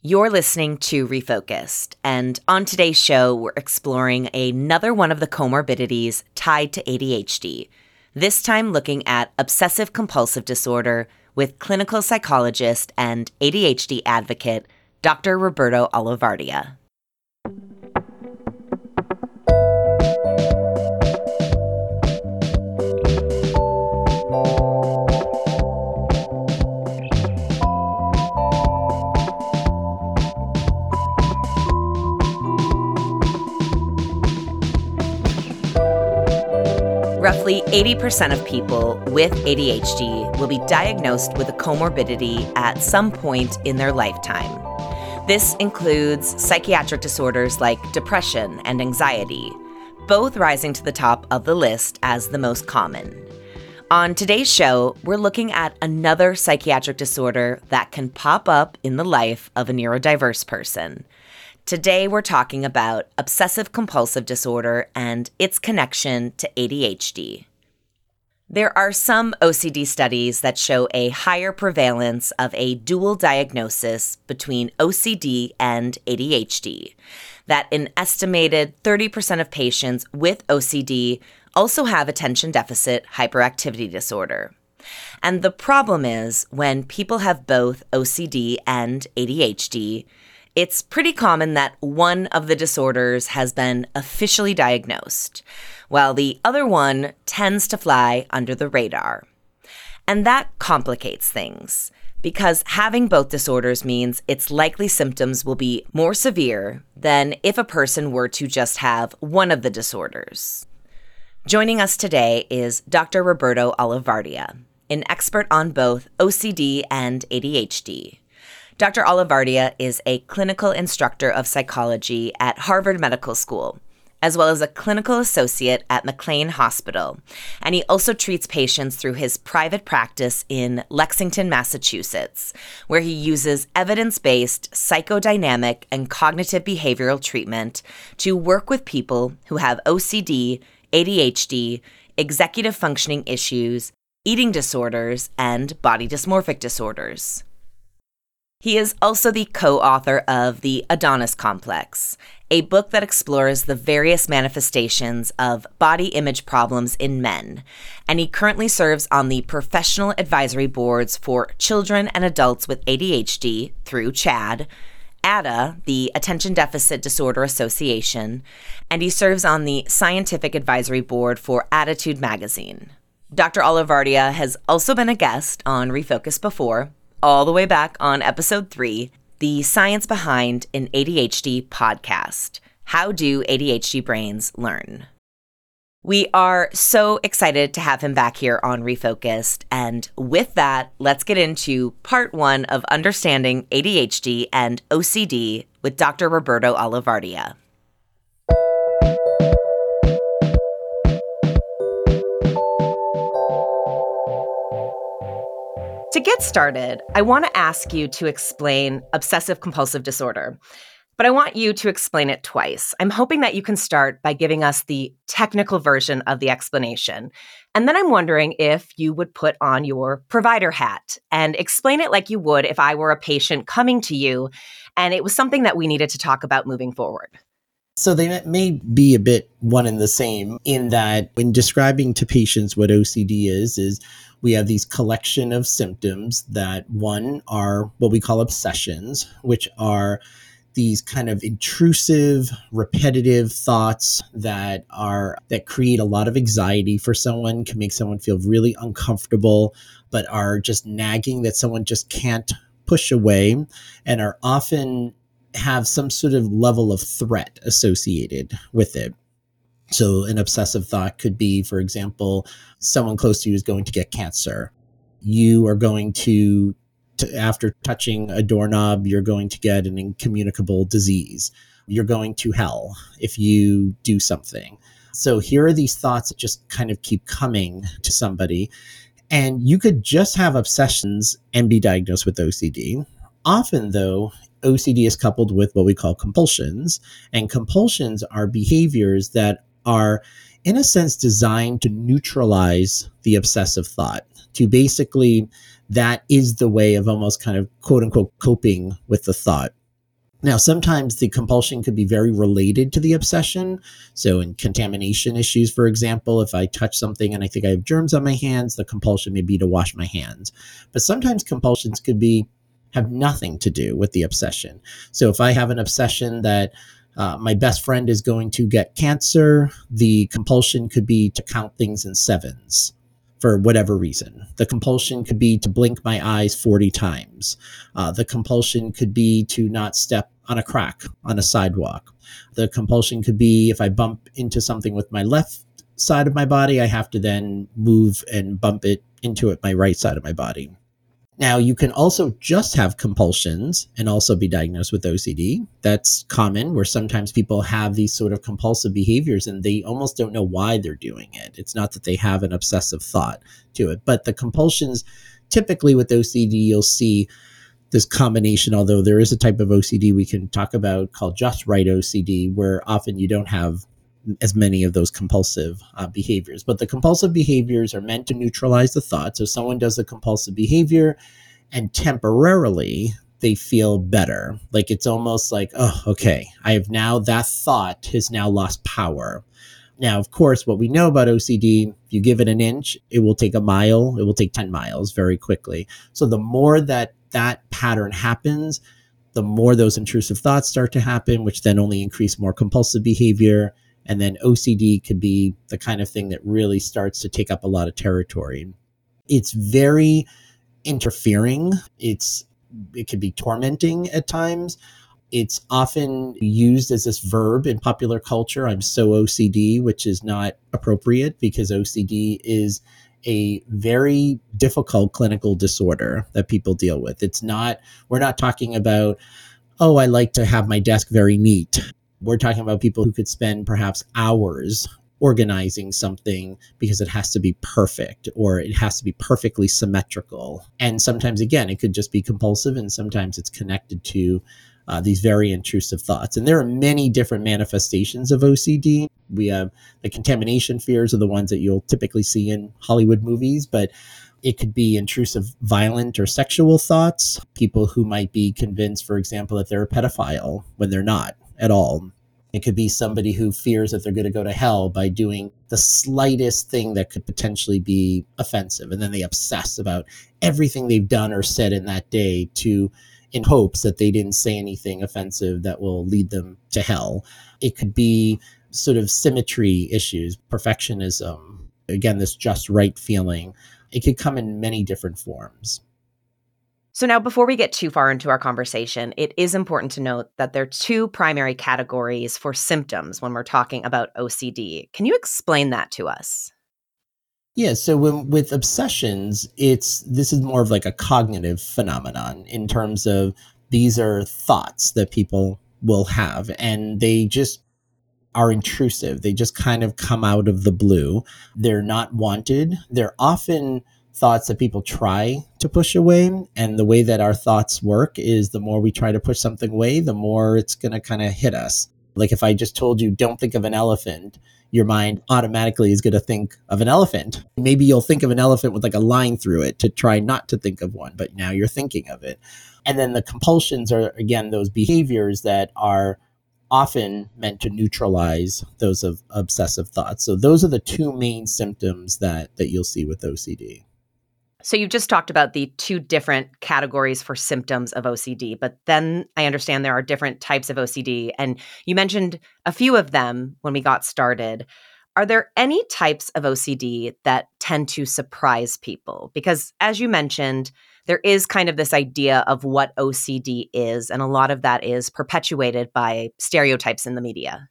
You're listening to Refocused, and on today's show, we're exploring another one of the comorbidities tied to ADHD, this time looking at obsessive compulsive disorder with clinical psychologist and ADHD advocate Dr. Roberto Olivardia. Roughly 80% of people with ADHD will be diagnosed with a comorbidity at some point in their lifetime. This includes psychiatric disorders like depression and anxiety, both rising to the top of the list as the most common. On today's show, we're looking at another psychiatric disorder that can pop up in the life of a neurodiverse person Today, we're talking about obsessive compulsive disorder and its connection to ADHD. There are some OCD studies that show a higher prevalence of a dual diagnosis between OCD and ADHD, that an estimated 30% of patients with OCD also have attention deficit hyperactivity disorder. And the problem is when people have both OCD and ADHD, it's pretty common that one of the disorders has been officially diagnosed, while the other one tends to fly under the radar. And that complicates things because having both disorders means its likely symptoms will be more severe than if a person were to just have one of the disorders. Joining us today is Dr. Roberto Olivardia, an expert on both OCD and ADHD. Dr. Olivardia is a clinical instructor of psychology at Harvard Medical School, as well as a clinical associate at McLean Hospital. And he also treats patients through his private practice in Lexington, Massachusetts, where he uses evidence based psychodynamic and cognitive behavioral treatment to work with people who have OCD, ADHD, executive functioning issues, eating disorders, and body dysmorphic disorders. He is also the co author of The Adonis Complex, a book that explores the various manifestations of body image problems in men. And he currently serves on the professional advisory boards for children and adults with ADHD through CHADD, ADDA, the Attention Deficit Disorder Association, and he serves on the scientific advisory board for ADDitude magazine. Dr. Olivardia has also been a guest on Refocus before, all the way back on episode three the science behind an ADHD podcast. How do ADHD brains learn? We are so excited to have him back here on Refocused. And with that, let's get into part one of understanding ADHD and OCD with Dr. Roberto Olivardia. To get started, I want to ask you to explain obsessive compulsive disorder, but I want you to explain it twice. I'm hoping that you can start by giving us the technical version of the explanation. And then I'm wondering if you would put on your provider hat and explain it like you would if I were a patient coming to you and it was something that we needed to talk about moving forward. So they may be a bit one and the same in that when describing to patients what OCD is, is we have these collection of symptoms that one are what we call obsessions, which are these kind of intrusive repetitive thoughts that are that create a lot of anxiety for someone can make someone feel really uncomfortable but are just nagging that someone just can't push away and are often have some sort of level of threat associated with it. So, an obsessive thought could be, for example, someone close to you is going to get cancer. You are going to, to, after touching a doorknob, you're going to get an incommunicable disease. You're going to hell if you do something. So, here are these thoughts that just kind of keep coming to somebody. And you could just have obsessions and be diagnosed with OCD. Often, though, OCD is coupled with what we call compulsions, and compulsions are behaviors that are, in a sense, designed to neutralize the obsessive thought, to basically, that is the way of almost kind of quote unquote coping with the thought. Now, sometimes the compulsion could be very related to the obsession. So, in contamination issues, for example, if I touch something and I think I have germs on my hands, the compulsion may be to wash my hands. But sometimes compulsions could be have nothing to do with the obsession. So, if I have an obsession that uh, my best friend is going to get cancer, the compulsion could be to count things in sevens for whatever reason. The compulsion could be to blink my eyes 40 times. Uh, the compulsion could be to not step on a crack on a sidewalk. The compulsion could be if I bump into something with my left side of my body, I have to then move and bump it into it my right side of my body. Now, you can also just have compulsions and also be diagnosed with OCD. That's common where sometimes people have these sort of compulsive behaviors and they almost don't know why they're doing it. It's not that they have an obsessive thought to it, but the compulsions typically with OCD, you'll see this combination, although there is a type of OCD we can talk about called just right OCD, where often you don't have as many of those compulsive uh, behaviors. But the compulsive behaviors are meant to neutralize the thought. So someone does a compulsive behavior and temporarily they feel better. Like it's almost like, oh, okay, I have now, that thought has now lost power. Now, of course, what we know about OCD, if you give it an inch, it will take a mile, it will take 10 miles very quickly. So the more that that pattern happens, the more those intrusive thoughts start to happen, which then only increase more compulsive behavior and then OCD could be the kind of thing that really starts to take up a lot of territory. It's very interfering. It's it could be tormenting at times. It's often used as this verb in popular culture. I'm so OCD, which is not appropriate because OCD is a very difficult clinical disorder that people deal with. It's not, we're not talking about, oh, I like to have my desk very neat. We're talking about people who could spend perhaps hours organizing something because it has to be perfect or it has to be perfectly symmetrical. And sometimes, again, it could just be compulsive and sometimes it's connected to uh, these very intrusive thoughts. And there are many different manifestations of OCD. We have the contamination fears are the ones that you'll typically see in Hollywood movies, but it could be intrusive, violent, or sexual thoughts. People who might be convinced, for example, that they're a pedophile when they're not at all. It could be somebody who fears that they're going to go to hell by doing the slightest thing that could potentially be offensive. And then they obsess about everything they've done or said in that day to in hopes that they didn't say anything offensive that will lead them to hell. It could be sort of symmetry issues, perfectionism, again, this just right feeling. It could come in many different forms. So, now before we get too far into our conversation, it is important to note that there are two primary categories for symptoms when we're talking about OCD. Can you explain that to us? Yeah, so when, with obsessions, it's this is more of like a cognitive phenomenon in terms of these are thoughts that people will have and they just are intrusive. They just kind of come out of the blue. They're not wanted. They're often thoughts that people try to push away. And the way that our thoughts work is the more we try to push something away, the more it's going to kind of hit us. Like if I just told you, don't think of an elephant, your mind automatically is going to think of an elephant. Maybe you'll think of an elephant with like a line through it to try not to think of one, but now you're thinking of it. And then the compulsions are, again, those behaviors that are often meant to neutralize those of obsessive thoughts. So those are the two main symptoms that that you'll see with OCD. So you just talked about the two different categories for symptoms of OCD, but then I understand there are different types of OCD and you mentioned a few of them when we got started. Are there any types of OCD that tend to surprise people? Because as you mentioned, there is kind of this idea of what OCD is and a lot of that is perpetuated by stereotypes in the media.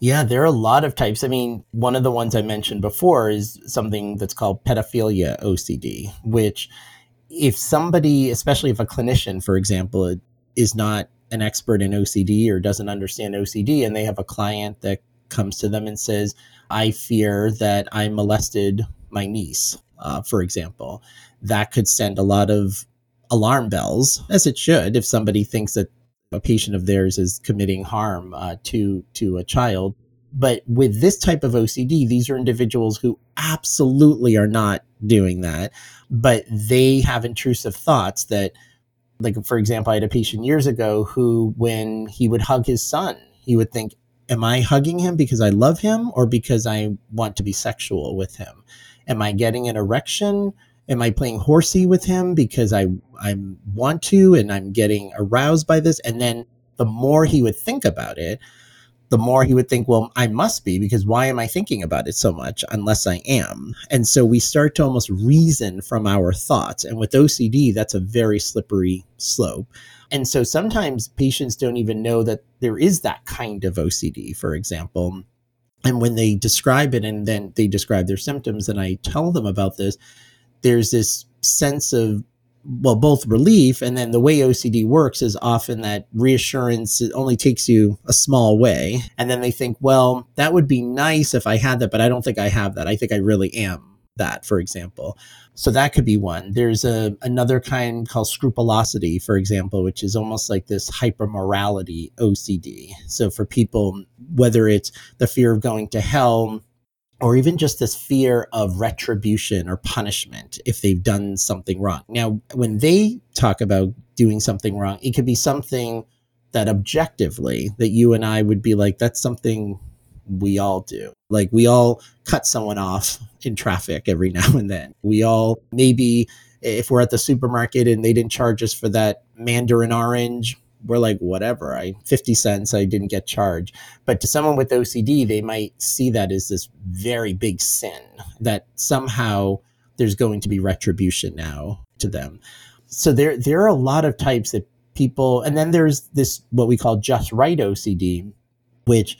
Yeah, there are a lot of types. I mean, one of the ones I mentioned before is something that's called pedophilia OCD, which if somebody, especially if a clinician, for example, is not an expert in OCD or doesn't understand OCD, and they have a client that comes to them and says, I fear that I molested my niece, uh, for example, that could send a lot of alarm bells, as it should, if somebody thinks that a patient of theirs is committing harm uh, to to a child. But with this type of OCD, these are individuals who absolutely are not doing that, but they have intrusive thoughts that Like, for example, I had a patient years ago who, when he would hug his son, he would think, Am I hugging him because I love him or because I want to be sexual with him? Am I getting an erection? Am I playing horsey with him because I I want to and I'm getting aroused by this? And then the more he would think about it, the more he would think, well, I must be because why am I thinking about it so much unless I am? And so we start to almost reason from our thoughts. And with OCD, that's a very slippery slope. And so sometimes patients don't even know that there is that kind of OCD, for example. And when they describe it and then they describe their symptoms, and I tell them about this, there's this sense of well, both relief and then the way OCD works is often that reassurance it only takes you a small way. And then they think, well, that would be nice if I had that, but I don't think I have that. I think I really am that, for example. So that could be one. There's a another kind called scrupulosity, for example, which is almost like this hypermorality OCD. So for people, whether it's the fear of going to hell, or even just this fear of retribution or punishment if they've done something wrong. Now, when they talk about doing something wrong, it could be something that objectively that you and I would be like, that's something we all do. Like we all cut someone off in traffic every now and then. We all maybe if we're at the supermarket and they didn't charge us for that mandarin orange, we're like whatever i 50 cents i didn't get charged. But to someone with ocd they might see that as this very big sin that somehow there's going to be retribution now to them. So there there are a lot of types that people and then there's this what we call just right ocd which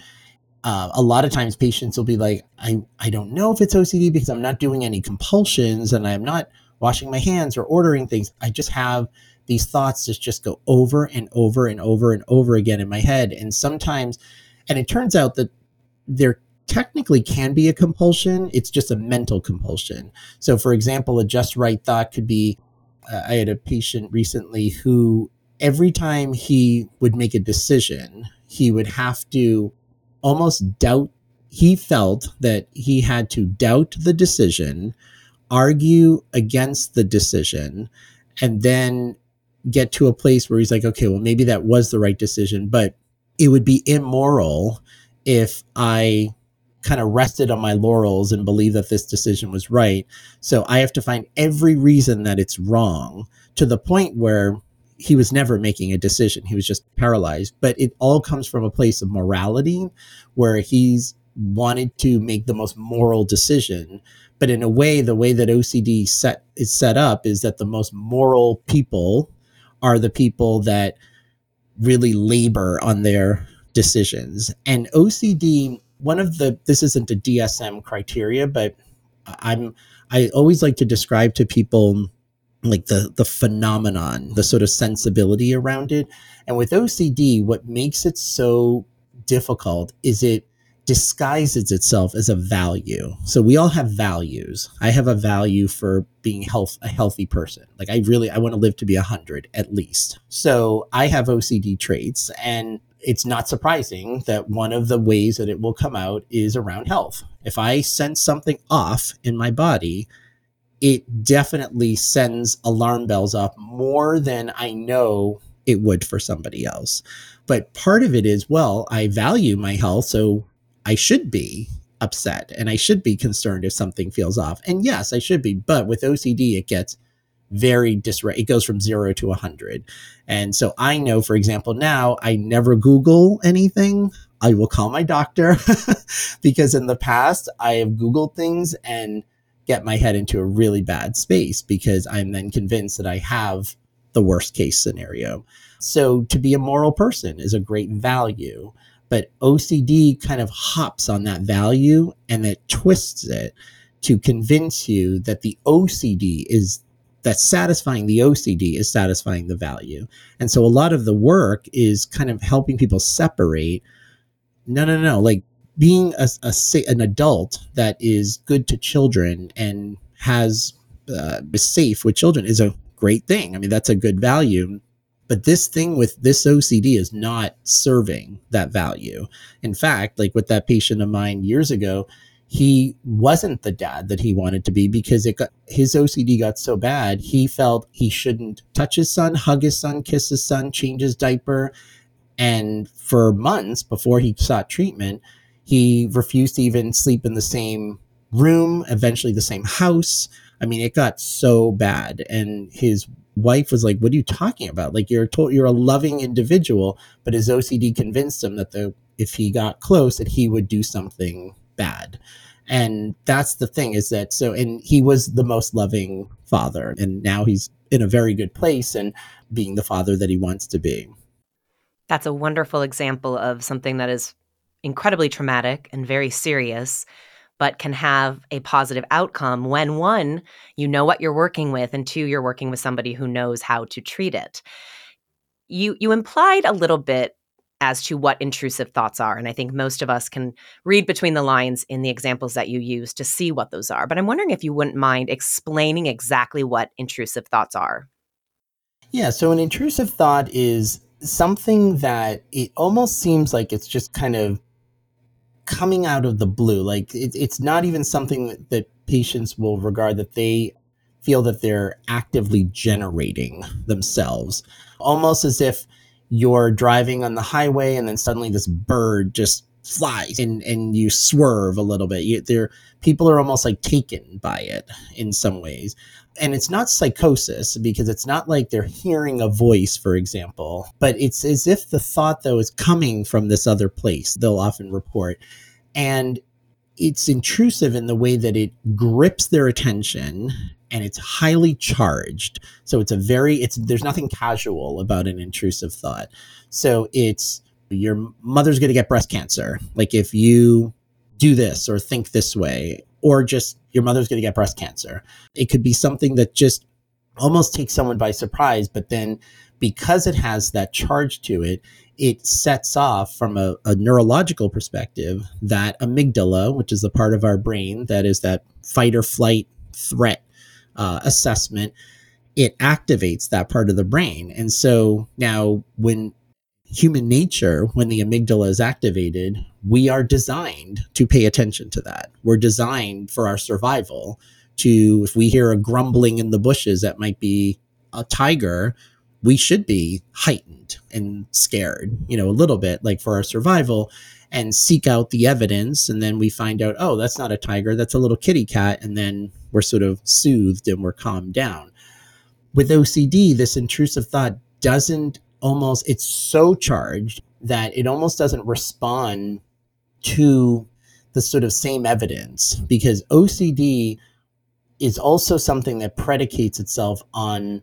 uh, a lot of times patients will be like I, I don't know if it's ocd because i'm not doing any compulsions and i'm not washing my hands or ordering things. I just have these thoughts just just go over and over and over and over again in my head. And sometimes and it turns out that there technically can be a compulsion it's just a mental compulsion. So for example a just right thought could be uh, i had a patient recently who every time he would make a decision he would have to almost doubt he felt that he had to doubt the decision argue against the decision and then get to a place where he's like, okay, well, maybe that was the right decision, but it would be immoral if I kind of rested on my laurels and believe that this decision was right. So I have to find every reason that it's wrong to the point where he was never making a decision. He was just paralyzed. But it all comes from a place of morality where he's wanted to make the most moral decision. But in a way, the way that OCD set is set up is that the most moral people are the people that really labor on their decisions. And OCD, one of the this isn't a DSM criteria, but I'm I always like to describe to people like the the phenomenon, the sort of sensibility around it. And with OCD, what makes it so difficult is it disguises itself as a value. So we all have values. I have a value for being health a healthy person. Like I really I want to live to be 100 at least. So I have OCD traits and it's not surprising that one of the ways that it will come out is around health. If I sense something off in my body, it definitely sends alarm bells off more than I know it would for somebody else. But part of it is, well, I value my health. So I should be upset and I should be concerned if something feels off. And yes, I should be. But with OCD, it gets very disre. It goes from zero to a hundred. And so I know, for example, now I never Google anything. I will call my doctor because in the past I have Googled things and get my head into a really bad space because I'm then convinced that I have the worst case scenario. So to be a moral person is a great value but OCD kind of hops on that value and it twists it to convince you that the OCD is that satisfying the OCD is satisfying the value. And so a lot of the work is kind of helping people separate no, no, no, like being a, a an adult that is good to children and has uh, is safe with children is a great thing. I mean, that's a good value. But this thing with this OCD is not serving that value. In fact, like with that patient of mine years ago, he wasn't the dad that he wanted to be because it got his OCD got so bad he felt he shouldn't touch his son, hug his son, kiss his son, change his diaper. And for months before he sought treatment, he refused to even sleep in the same room, eventually the same house. I mean, it got so bad. And his wife was like, What are you talking about? Like you're told you're a loving individual, but his OCD convinced him that the if he got close that he would do something bad. And that's the thing is that so and he was the most loving father and now he's in a very good place and being the father that he wants to be. That's a wonderful example of something that is incredibly traumatic and very serious but can have a positive outcome when one, you know what you're working with, and two, you're working with somebody who knows how to treat it. You you implied a little bit as to what intrusive thoughts are. And I think most of us can read between the lines in the examples that you use to see what those are. But I'm wondering if you wouldn't mind explaining exactly what intrusive thoughts are. Yeah, so an intrusive thought is something that it almost seems like it's just kind of coming out of the blue. Like it, it's not even something that, patients will regard that they feel that they're actively generating themselves, almost as if you're driving on the highway and then suddenly this bird just flies and, and you swerve a little bit. You, people are almost like taken by it in some ways. And it's not psychosis because it's not like they're hearing a voice, for example, but it's as if the thought, though, is coming from this other place, they'll often report. And it's intrusive in the way that it grips their attention and it's highly charged. So it's a very it's there's nothing casual about an intrusive thought. So it's your mother's going to get breast cancer. Like if you do this or think this way or just your mother's going to get breast cancer. It could be something that just almost takes someone by surprise, but then because it has that charge to it, it sets off from a, a, neurological perspective that amygdala, which is the part of our brain that is that fight or flight threat uh, assessment, it activates that part of the brain. And so now, when human nature, when the amygdala is activated, we are designed to pay attention to that. We're designed for our survival to, if we hear a grumbling in the bushes that might be a tiger, we should be heightened and scared, you know, a little bit like for our survival and seek out the evidence. And then we find out, oh, that's not a tiger, that's a little kitty cat. And then we're sort of soothed and we're calmed down. With OCD, this intrusive thought doesn't almost, it's so charged that it almost doesn't respond to the sort of same evidence because OCD is also something that predicates itself on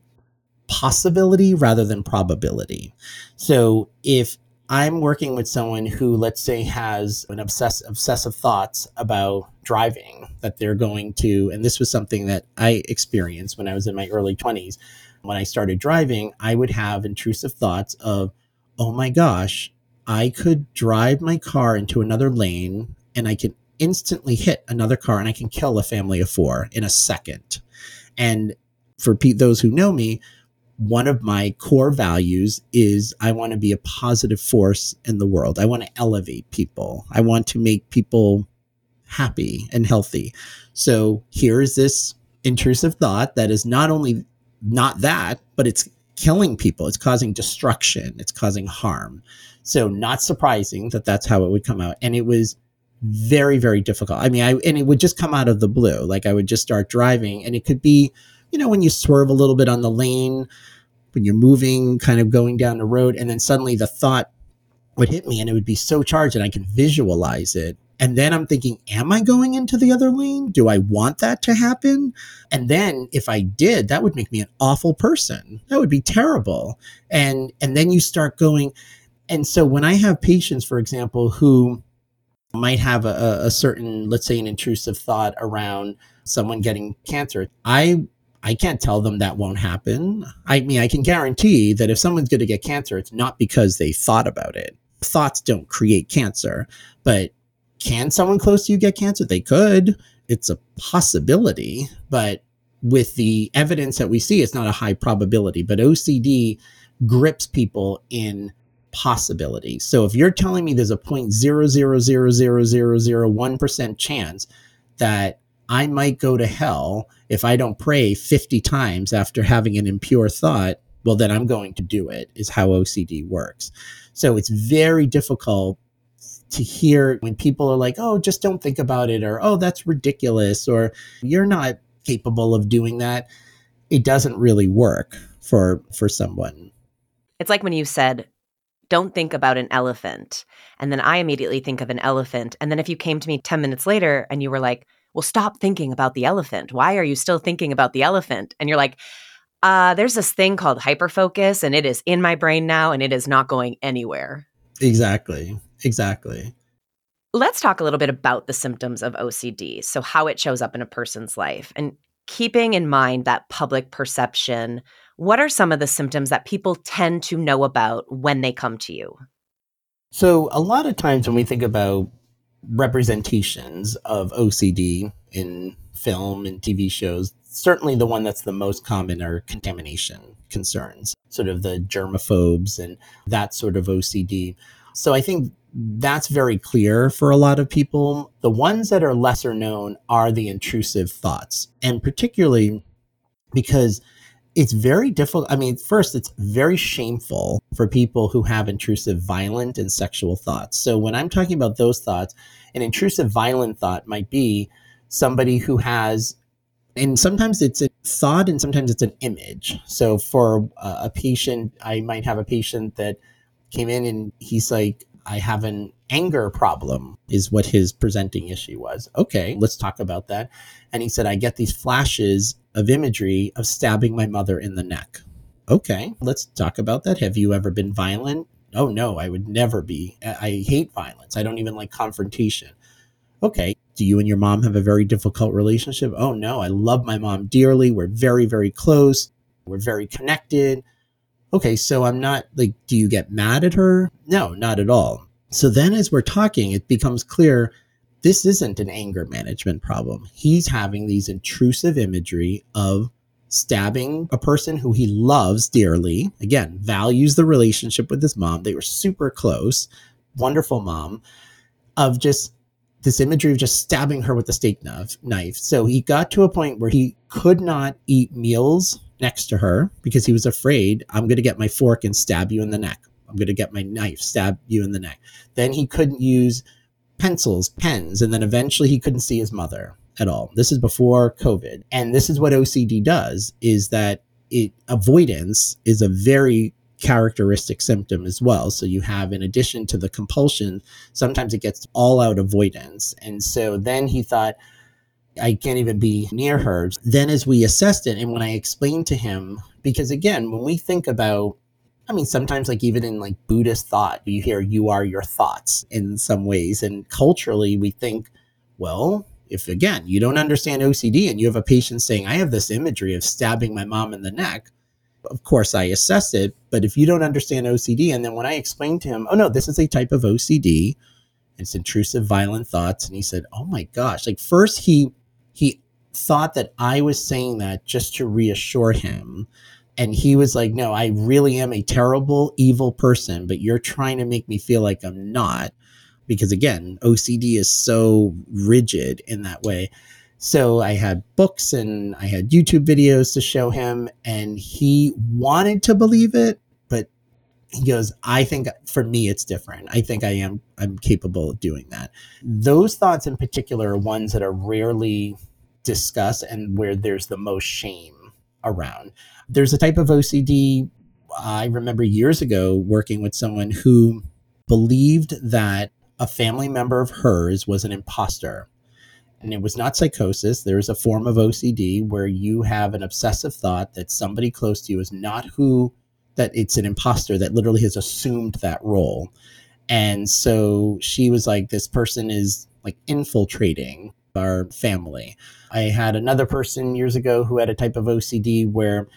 possibility rather than probability. So if I'm working with someone who, let's say, has an obsess- obsessive thoughts about driving that they're going to, and this was something that I experienced when I was in my early 20s. When I started driving, I would have intrusive thoughts of, oh my gosh, I could drive my car into another lane and I can instantly hit another car and I can kill a family of four in a second. And for pe- those who know me, one of my core values is I want to be a positive force in the world. I want to elevate people. I want to make people happy and healthy. So here is this intrusive thought that is not only not that, but it's killing people. It's causing destruction. It's causing harm. So not surprising that that's how it would come out. And it was very, very difficult. I mean, I, and it would just come out of the blue. Like I would just start driving and it could be, you know, when you swerve a little bit on the lane, when you're moving, kind of going down the road, and then suddenly the thought would hit me and it would be so charged and I could visualize it. And then I'm thinking, am I going into the other lane? Do I want that to happen? And then if I did, that would make me an awful person. That would be terrible. And and then you start going and so when I have patients, for example, who might have a, a certain, let's say, an intrusive thought around someone getting cancer, I I can't tell them that won't happen. I mean, I can guarantee that if someone's going to get cancer, it's not because they thought about it. Thoughts don't create cancer, but can someone close to you get cancer? They could. It's a possibility, but with the evidence that we see, it's not a high probability. But OCD grips people in possibility. So if you're telling me there's a point zero zero zero zero zero zero one percent chance that I might go to hell if I don't pray 50 times after having an impure thought, well, then I'm going to do it, is how OCD works. So it's very difficult to hear when people are like, oh, just don't think about it, or oh, that's ridiculous, or you're not capable of doing that. It doesn't really work for for someone. It's like when you said, don't think about an elephant. And then I immediately think of an elephant. And then if you came to me 10 minutes later and you were like, well, stop thinking about the elephant. Why are you still thinking about the elephant? And you're like, uh, there's this thing called hyperfocus, and it is in my brain now, and it is not going anywhere. Exactly. Exactly. Let's talk a little bit about the symptoms of OCD. So, how it shows up in a person's life. And keeping in mind that public perception, what are some of the symptoms that people tend to know about when they come to you? So, a lot of times when we think about representations of OCD in film and TV shows, certainly the one that's the most common are contamination concerns, sort of the germaphobes and that sort of OCD. So I think that's very clear for a lot of people. The ones that are lesser known are the intrusive thoughts, and particularly because it's very difficult. I mean, first, it's very shameful for people who have intrusive, violent, and sexual thoughts. So, when I'm talking about those thoughts, an intrusive, violent thought might be somebody who has, and sometimes it's a thought and sometimes it's an image. So, for a patient, I might have a patient that came in and he's like, I have an anger problem, is what his presenting issue was. Okay, let's talk about that. And he said, I get these flashes of imagery of stabbing my mother in the neck. Okay, let's talk about that. Have you ever been violent? Oh, no, I would never be. I hate violence. I don't even like confrontation. Okay, do you and your mom have a very difficult relationship? Oh, no, I love my mom dearly. We're very, very close. We're very connected okay, so I'm not like, do you get mad at her? No, not at all. So then as we're talking, it becomes clear this isn't an anger management problem. He's having these intrusive imagery of stabbing a person who he loves dearly. Again, values the relationship with his mom. They were super close, wonderful mom, of just this imagery of just stabbing her with a steak knife. So he got to a point where he could not eat meals next to her because he was afraid I'm going to get my fork and stab you in the neck. I'm going to get my knife, stab you in the neck. Then he couldn't use pencils, pens, and then eventually he couldn't see his mother at all. This is before COVID. And this is what OCD does is that it avoidance is a very characteristic symptom as well. So you have in addition to the compulsion, sometimes it gets all out avoidance. And so then he thought I can't even be near her. Then, as we assessed it, and when I explained to him, because again, when we think about, I mean, sometimes like even in like Buddhist thought, you hear you are your thoughts in some ways. And culturally, we think, well, if again, you don't understand OCD and you have a patient saying, I have this imagery of stabbing my mom in the neck, of course I assess it. But if you don't understand OCD, and then when I explained to him, oh no, this is a type of OCD, it's intrusive violent thoughts. And he said, oh my gosh, like first he he thought that I was saying that just to reassure him. And he was like, No, I really am a terrible, evil person, but you're trying to make me feel like I'm not. Because again, OCD is so rigid in that way. So I had books and I had YouTube videos to show him, and he wanted to believe it, he goes, I think for me it's different. I think I am I'm capable of doing that. Those thoughts in particular are ones that are rarely discussed and where there's the most shame around. There's a type of OCD I remember years ago working with someone who believed that a family member of hers was an imposter. And it was not psychosis. There's a form of OCD where you have an obsessive thought that somebody close to you is not who, that it's an imposter that literally has assumed that role. And so she was like, this person is like infiltrating our family. I had another person years ago who had a type of OCD where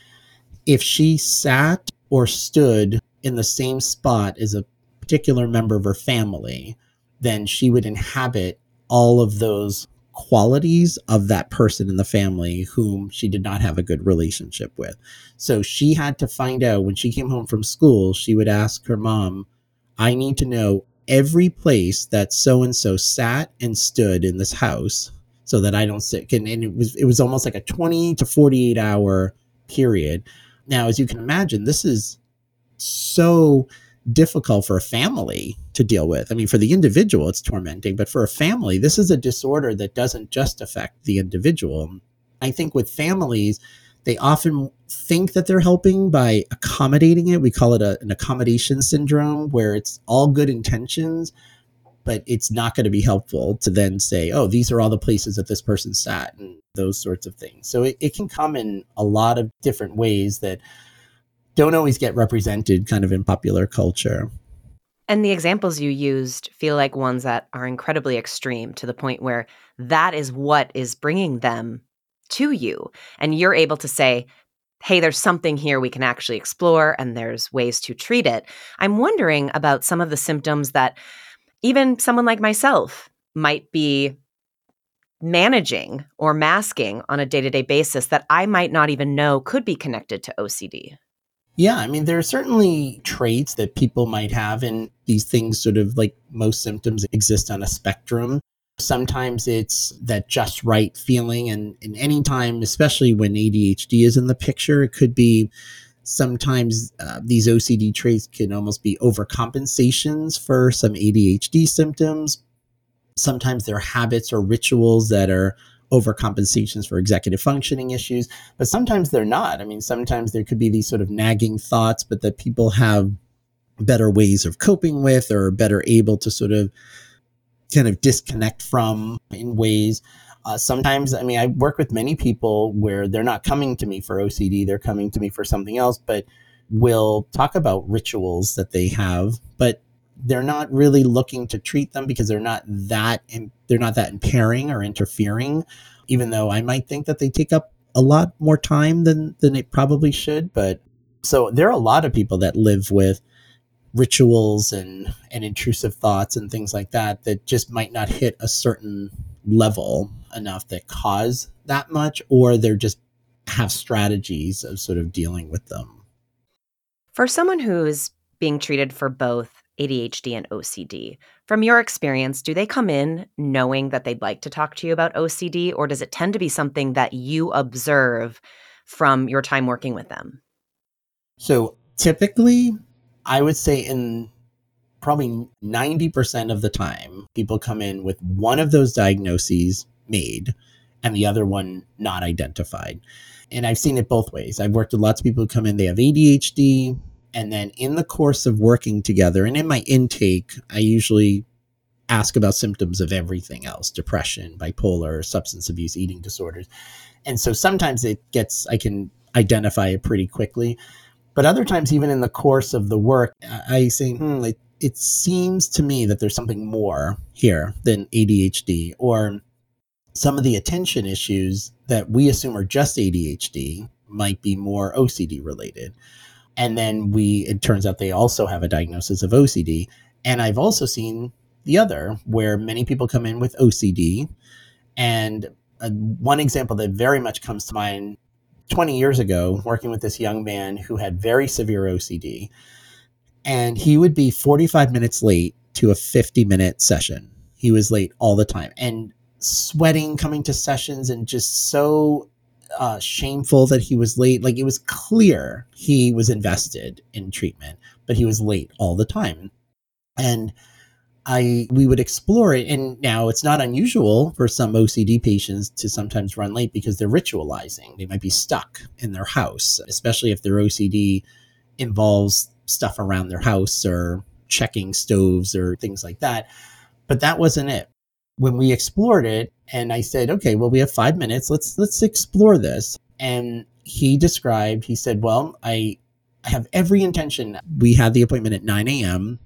if she sat or stood in the same spot as a particular member of her family, then she would inhabit all of those qualities of that person in the family whom she did not have a good relationship with. So she had to find out when she came home from school, she would ask her mom, I need to know every place that so and so sat and stood in this house so that I don't sit. And, it was it was almost like a 20 to 48 hour period. Now, as you can imagine, this is so difficult for a family to deal with. I mean, for the individual, it's tormenting, but for a family, this is a disorder that doesn't just affect the individual. I think with families, they often think that they're helping by accommodating it. We call it a, an accommodation syndrome, where it's all good intentions, but it's not going to be helpful to then say, oh, these are all the places that this person sat and those sorts of things. So it, it can come in a lot of different ways that don't always get represented kind of in popular culture. And the examples you used feel like ones that are incredibly extreme to the point where that is what is bringing them to you. And you're able to say, hey, there's something here we can actually explore and there's ways to treat it. I'm wondering about some of the symptoms that even someone like myself might be managing or masking on a day to day basis that I might not even know could be connected to OCD. Yeah, I mean, there are certainly traits that people might have, and these things sort of like most symptoms exist on a spectrum. Sometimes it's that just right feeling, and, and anytime, especially when ADHD is in the picture, it could be sometimes uh, these OCD traits can almost be overcompensations for some ADHD symptoms. Sometimes they're habits or rituals that are overcompensations for executive functioning issues, but sometimes they're not. I mean, sometimes there could be these sort of nagging thoughts, but that people have better ways of coping with or better able to sort of kind of disconnect from in ways. Uh, sometimes, I mean, I work with many people where they're not coming to me for OCD, they're coming to me for something else, but will talk about rituals that they have, but they're not really looking to treat them because they're not that they're not that impairing or interfering even though i might think that they take up a lot more time than than it probably should but so there are a lot of people that live with rituals and and intrusive thoughts and things like that that just might not hit a certain level enough that cause that much or they're just have strategies of sort of dealing with them. For someone who's being treated for both ADHD and OCD. From your experience, do they come in knowing that they'd like to talk to you about OCD, or does it tend to be something that you observe from your time working with them? So typically, I would say in probably 90% of the time, people come in with one of those diagnoses made and the other one not identified. And I've seen it both ways. I've worked with lots of people who come in, they have ADHD, and then in the course of working together and in my intake, I usually ask about symptoms of everything else depression, bipolar, substance abuse, eating disorders. And so sometimes it gets, I can identify it pretty quickly. But other times, even in the course of the work, I say, hmm, it, it seems to me that there's something more here than ADHD or some of the attention issues that we assume are just ADHD might be more OCD related. And then we, it turns out they also have a diagnosis of OCD. And I've also seen the other where many people come in with OCD. And uh, one example that very much comes to mind 20 years ago, working with this young man who had very severe OCD. And he would be 45 minutes late to a 50 minute session. He was late all the time and sweating coming to sessions and just so uh, shameful that he was late. Like it was clear he was invested in treatment, but he was late all the time. And I we would explore it. And now it's not unusual for some OCD patients to sometimes run late because they're ritualizing. They might be stuck in their house, especially if their OCD involves stuff around their house or checking stoves or things like that. But that wasn't it when we explored it and I said, okay, well, we have five minutes. Let's, let's explore this. And he described, he said, well, I, I have every intention. We had the appointment at 9 a.m.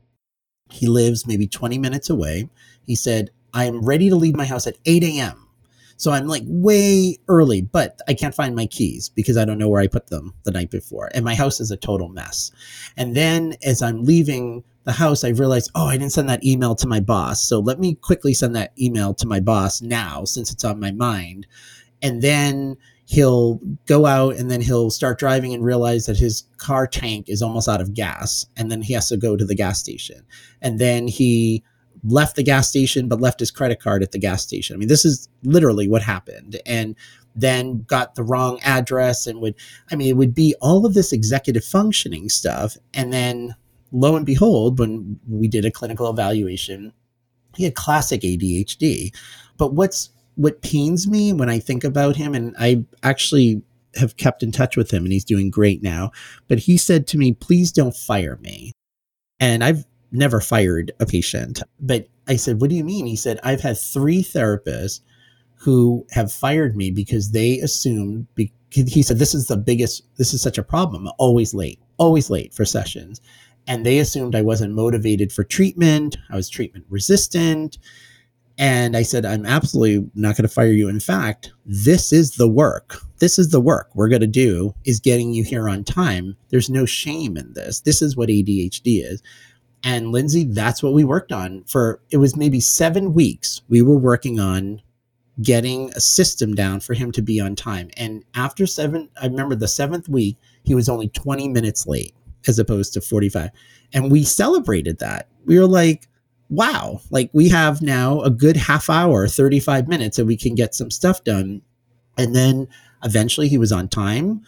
He lives maybe 20 minutes away. He said, I am ready to leave my house at 8 a.m. So I'm like way early, but I can't find my keys because I don't know where I put them the night before. And my house is a total mess. And then as I'm leaving the house, I realized, oh, I didn't send that email to my boss. So let me quickly send that email to my boss now since it's on my mind. And then he'll go out and then he'll start driving and realize that his car tank is almost out of gas and then he has to go to the gas station and then he left the gas station but left his credit card at the gas station i mean this is literally what happened and then got the wrong address and would i mean it would be all of this executive functioning stuff and then lo and behold when we did a clinical evaluation he had classic adhd but what's what pains me when I think about him, and I actually have kept in touch with him and he's doing great now, but he said to me, please don't fire me. And I've never fired a patient. But I said, what do you mean? He said, I've had three therapists who have fired me because they assumed, he said, this is the biggest, this is such a problem. Always late, always late for sessions. And they assumed I wasn't motivated for treatment. I was treatment resistant and I said, I'm absolutely not going to fire you. In fact, this is the work. This is the work we're going to do is getting you here on time. There's no shame in this. This is what ADHD is. And Lindsay, that's what we worked on for it was maybe seven weeks. We were working on getting a system down for him to be on time. And after seven, I remember the seventh week, he was only 20 minutes late as opposed to 45. And we celebrated that. We were like, wow, like we have now a good half hour, 35 minutes, and we can get some stuff done. And then eventually he was on time.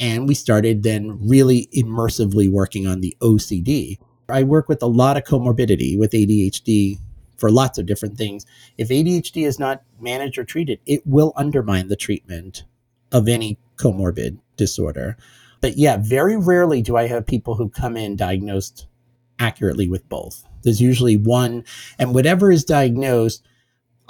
And we started then really immersively working on the OCD. I work with a lot of comorbidity with ADHD for lots of different things. If ADHD is not managed or treated, it will undermine the treatment of any comorbid disorder. But yeah, very rarely do I have people who come in diagnosed accurately with both. There's usually one, and whatever is diagnosed,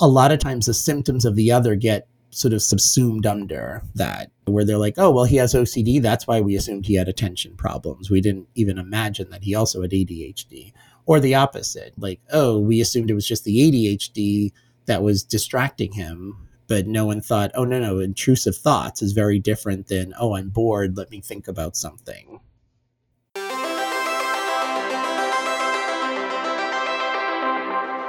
a lot of times the symptoms of the other get sort of subsumed under that, where they're like, oh, well, he has OCD. That's why we assumed he had attention problems. We didn't even imagine that he also had ADHD. Or the opposite, like, oh, we assumed it was just the ADHD that was distracting him. But no one thought, oh, no, no, intrusive thoughts is very different than, oh, I'm bored. Let me think about something.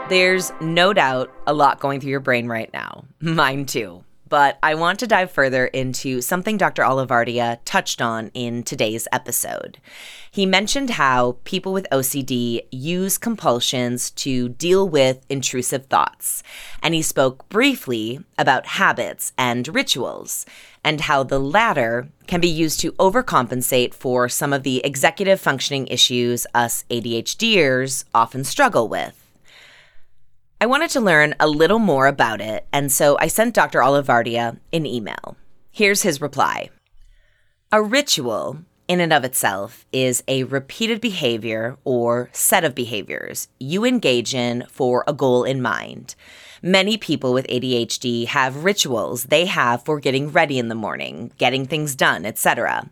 There's no doubt a lot going through your brain right now. Mine too. But I want to dive further into something Dr. Olivardia touched on in today's episode. He mentioned how people with OCD use compulsions to deal with intrusive thoughts. And he spoke briefly about habits and rituals, and how the latter can be used to overcompensate for some of the executive functioning issues us ADHDers often struggle with. I wanted to learn a little more about it, and so I sent Dr. Olivardia an email. Here's his reply A ritual, in and of itself, is a repeated behavior or set of behaviors you engage in for a goal in mind. Many people with ADHD have rituals they have for getting ready in the morning, getting things done, etc.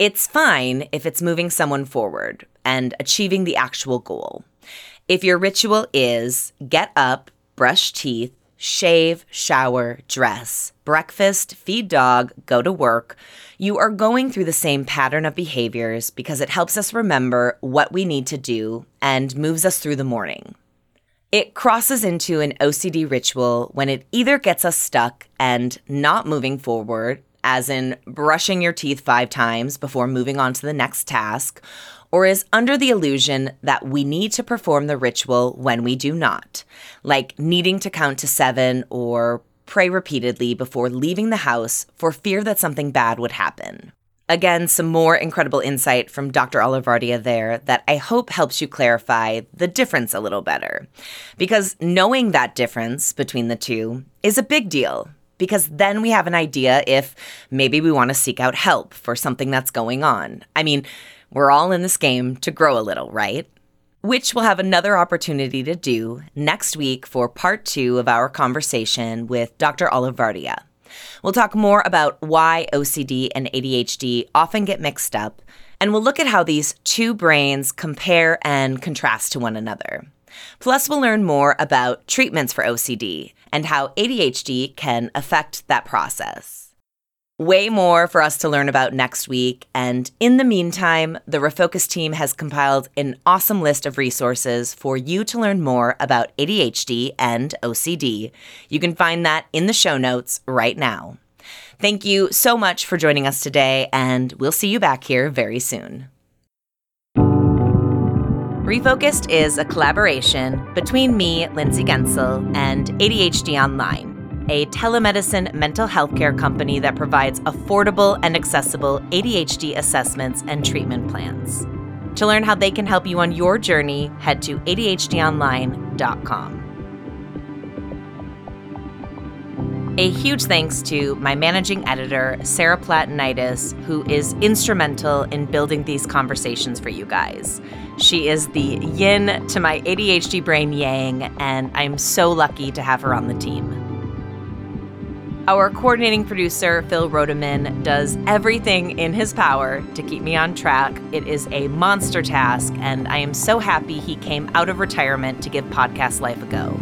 It's fine if it's moving someone forward and achieving the actual goal. If your ritual is get up, brush teeth, shave, shower, dress, breakfast, feed dog, go to work, you are going through the same pattern of behaviors because it helps us remember what we need to do and moves us through the morning. It crosses into an OCD ritual when it either gets us stuck and not moving forward, as in brushing your teeth five times before moving on to the next task, or is under the illusion that we need to perform the ritual when we do not, like needing to count to seven or pray repeatedly before leaving the house for fear that something bad would happen. Again, some more incredible insight from Dr. Olivardia there that I hope helps you clarify the difference a little better. Because knowing that difference between the two is a big deal, because then we have an idea if maybe we want to seek out help for something that's going on. I mean, we're all in this game to grow a little, right? Which we'll have another opportunity to do next week for part two of our conversation with Dr. Olivardia. We'll talk more about why OCD and ADHD often get mixed up, and we'll look at how these two brains compare and contrast to one another. Plus, we'll learn more about treatments for OCD and how ADHD can affect that process. Way more for us to learn about next week. And in the meantime, the Refocused team has compiled an awesome list of resources for you to learn more about ADHD and OCD. You can find that in the show notes right now. Thank you so much for joining us today, and we'll see you back here very soon. Refocused is a collaboration between me, Lindsay Guentzel, and ADHD Online a telemedicine mental health care company that provides affordable and accessible ADHD assessments and treatment plans. To learn how they can help you on your journey, head to ADHDonline.com. A huge thanks to my managing editor, Sarah Platinitis, who is instrumental in building these conversations for you guys. She is the yin to my ADHD brain yang, and I'm so lucky to have her on the team. Our coordinating producer, Phil Rodeman, does everything in his power to keep me on track. It is a monster task, and I am so happy he came out of retirement to give podcast life a go.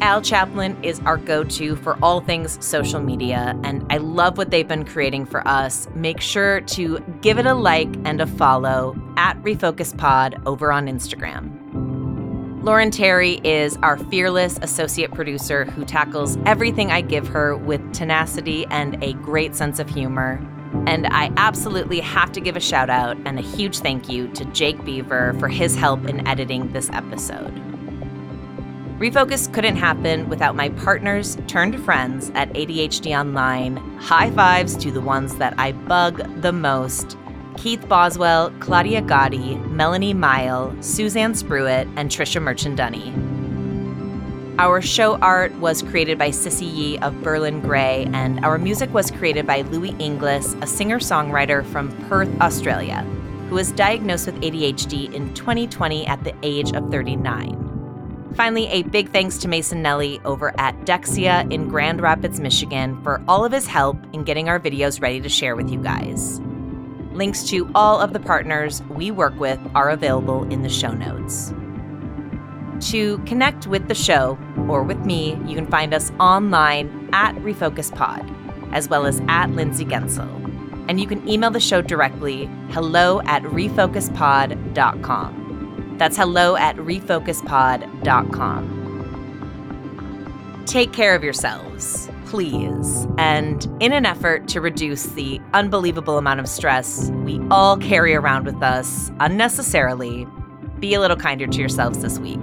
Al Chaplin is our go to for all things social media, and I love what they've been creating for us. Make sure to give it a like and a follow at Refocused Pod over on Instagram. Lauren Terry is our fearless associate producer who tackles everything I give her with tenacity and a great sense of humor. And I absolutely have to give a shout out and a huge thank you to Jake Beaver for his help in editing this episode. Refocused couldn't happen without my partners turned friends at ADHD Online. High fives to the ones that I bug the most Keith Boswell, Claudia Gotti, Melanie Mile, Suzanne Spruitt, and Trisha Merchandunny. Our show art was created by Sissy Yee of Berlin Grey, and our music was created by Louis Inglis, a singer songwriter from Perth, Australia, who was diagnosed with ADHD in 2020 at the age of 39. Finally, a big thanks to Mason Nelly over at Dexia in Grand Rapids, Michigan, for all of his help in getting our videos ready to share with you guys. Links to all of the partners we work with are available in the show notes. To connect with the show or with me, you can find us online at RefocusedPod, as well as at Lindsay Guentzel. And you can email the show directly hello at refocusedpod.com. That's hello at refocusedpod.com. Take care of yourselves please. And in an effort to reduce the unbelievable amount of stress we all carry around with us unnecessarily, be a little kinder to yourselves this week.